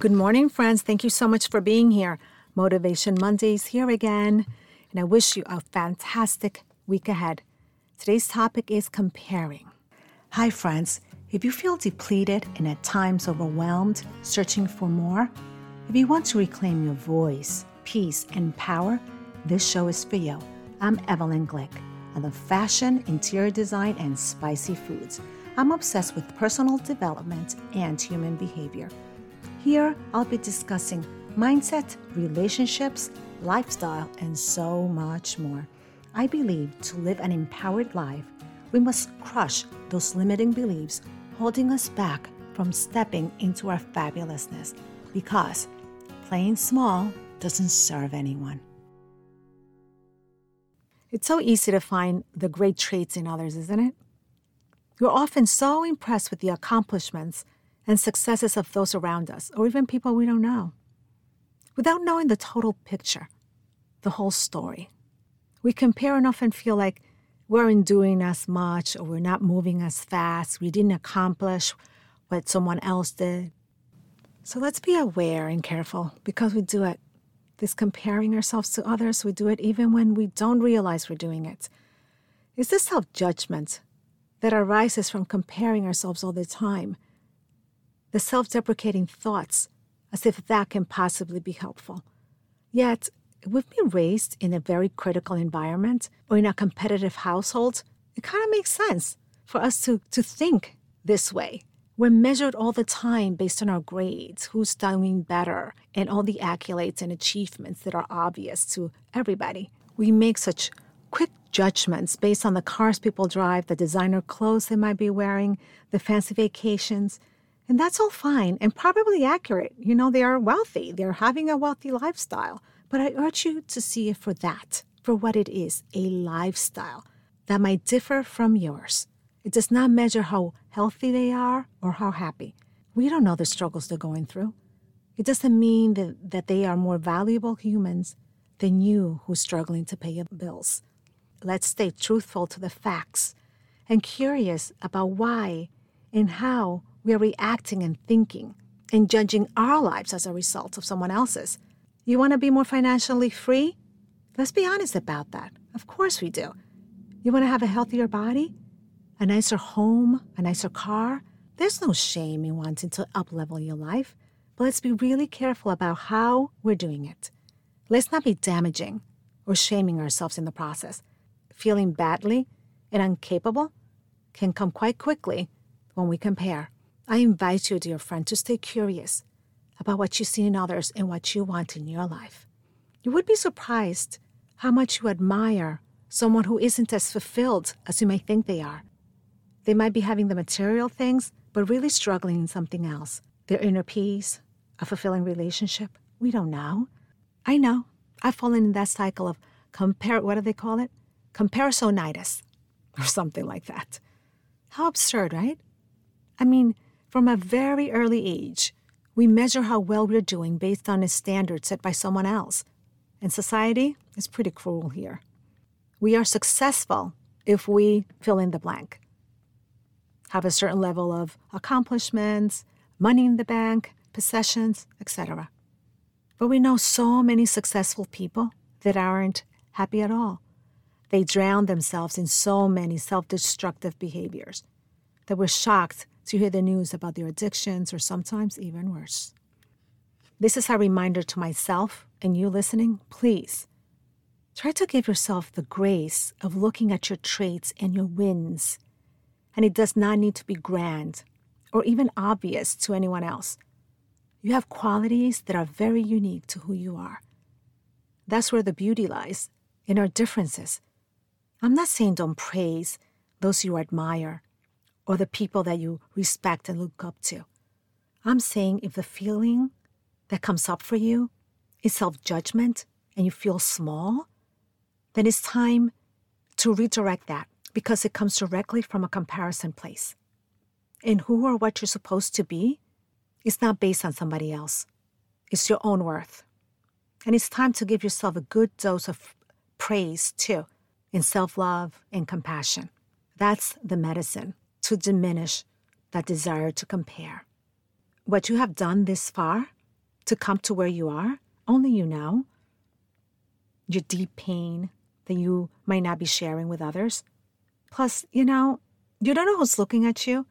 Good morning, friends. Thank you so much for being here. Motivation Mondays here again, and I wish you a fantastic week ahead. Today's topic is comparing. Hi, friends. If you feel depleted and at times overwhelmed, searching for more, if you want to reclaim your voice, peace, and power, this show is for you. I'm Evelyn Glick. I love fashion, interior design, and spicy foods. I'm obsessed with personal development and human behavior. Here, I'll be discussing mindset, relationships, lifestyle, and so much more. I believe to live an empowered life, we must crush those limiting beliefs holding us back from stepping into our fabulousness because playing small doesn't serve anyone. It's so easy to find the great traits in others, isn't it? You're often so impressed with the accomplishments and successes of those around us, or even people we don't know, without knowing the total picture, the whole story. We compare and often feel like we aren't doing as much or we're not moving as fast, we didn't accomplish what someone else did. So let's be aware and careful because we do it. This comparing ourselves to others, we do it even when we don't realize we're doing it. It's this self judgment that arises from comparing ourselves all the time the self deprecating thoughts as if that can possibly be helpful. Yet, we've been raised in a very critical environment or in a competitive household, it kind of makes sense for us to, to think this way. We're measured all the time based on our grades, who's doing better, and all the accolades and achievements that are obvious to everybody. We make such quick judgments based on the cars people drive, the designer clothes they might be wearing, the fancy vacations, and that's all fine and probably accurate. You know, they are wealthy, they're having a wealthy lifestyle. But I urge you to see it for that, for what it is a lifestyle that might differ from yours. It does not measure how healthy they are or how happy. We don't know the struggles they're going through. It doesn't mean that, that they are more valuable humans than you who's struggling to pay your bills. Let's stay truthful to the facts and curious about why and how we are reacting and thinking and judging our lives as a result of someone else's. You want to be more financially free? Let's be honest about that. Of course we do. You want to have a healthier body? A nicer home? A nicer car? There's no shame in wanting to uplevel your life, but let's be really careful about how we're doing it. Let's not be damaging or shaming ourselves in the process. Feeling badly and incapable can come quite quickly when we compare. I invite you, dear friend, to stay curious about what you see in others and what you want in your life. You would be surprised how much you admire someone who isn't as fulfilled as you may think they are. They might be having the material things, but really struggling in something else their inner peace, a fulfilling relationship. We don't know. I know. I've fallen in that cycle of compare, what do they call it? Comparisonitis or something like that. How absurd, right? I mean, from a very early age, we measure how well we're doing based on a standard set by someone else. And society is pretty cruel here. We are successful if we fill in the blank, have a certain level of accomplishments, money in the bank, possessions, etc. But we know so many successful people that aren't happy at all. They drown themselves in so many self destructive behaviors that we're shocked to hear the news about their addictions or sometimes even worse. This is a reminder to myself and you listening, please try to give yourself the grace of looking at your traits and your wins. And it does not need to be grand or even obvious to anyone else. You have qualities that are very unique to who you are. That's where the beauty lies, in our differences. I'm not saying don't praise those you admire or the people that you respect and look up to. I'm saying if the feeling that comes up for you is self judgment and you feel small, then it's time to redirect that because it comes directly from a comparison place. And who or what you're supposed to be is not based on somebody else, it's your own worth. And it's time to give yourself a good dose of praise too, in self love and compassion. That's the medicine to diminish that desire to compare. What you have done this far to come to where you are? Only you know. Your deep pain that you might not be sharing with others. Plus, you know, you don't know who's looking at you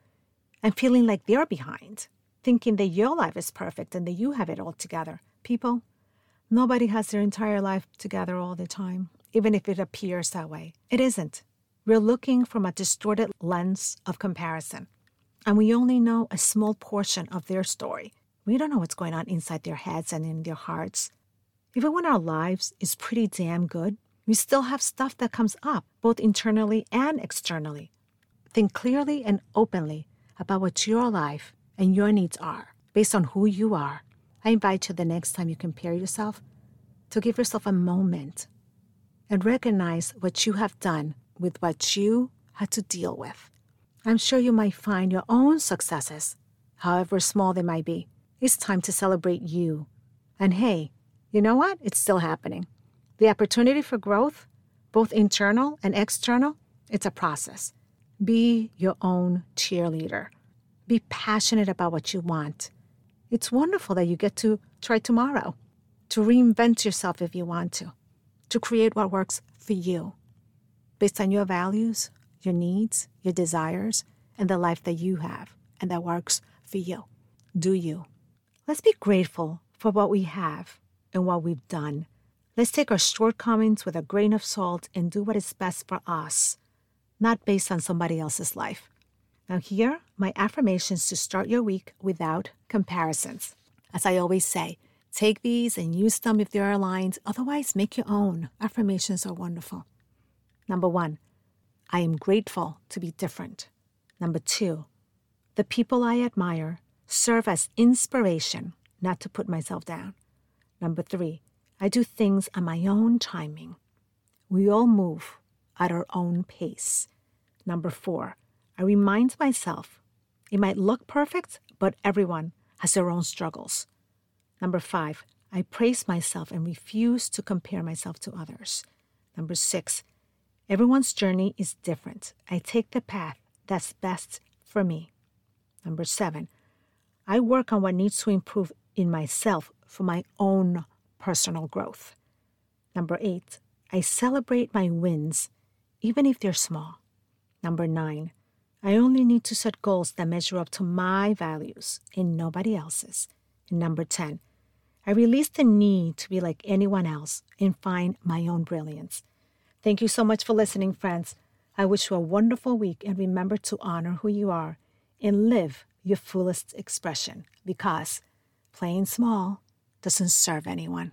and feeling like they're behind, thinking that your life is perfect and that you have it all together. People, nobody has their entire life together all the time, even if it appears that way. It isn't. We're looking from a distorted lens of comparison, and we only know a small portion of their story. We don't know what's going on inside their heads and in their hearts. Even when our lives is pretty damn good, we still have stuff that comes up, both internally and externally. Think clearly and openly about what your life and your needs are based on who you are. I invite you the next time you compare yourself to give yourself a moment and recognize what you have done with what you had to deal with. I'm sure you might find your own successes, however small they might be. It's time to celebrate you. And hey, you know what? It's still happening. The opportunity for growth, both internal and external, it's a process. Be your own cheerleader. Be passionate about what you want. It's wonderful that you get to try tomorrow, to reinvent yourself if you want to, to create what works for you based on your values, your needs, your desires, and the life that you have and that works for you. Do you? Let's be grateful for what we have and what we've done. Let's take our shortcomings with a grain of salt and do what is best for us not based on somebody else's life. Now, here, my affirmations to start your week without comparisons. As I always say, take these and use them if they're aligned. Otherwise, make your own. Affirmations are wonderful. Number one, I am grateful to be different. Number two, the people I admire serve as inspiration, not to put myself down. Number three, I do things on my own timing. We all move at our own pace. Number four, I remind myself it might look perfect, but everyone has their own struggles. Number five, I praise myself and refuse to compare myself to others. Number six, everyone's journey is different. I take the path that's best for me. Number seven, I work on what needs to improve in myself for my own personal growth. Number eight, I celebrate my wins even if they're small. Number nine, I only need to set goals that measure up to my values and nobody else's. And number 10, I release the need to be like anyone else and find my own brilliance. Thank you so much for listening, friends. I wish you a wonderful week and remember to honor who you are and live your fullest expression because playing small doesn't serve anyone.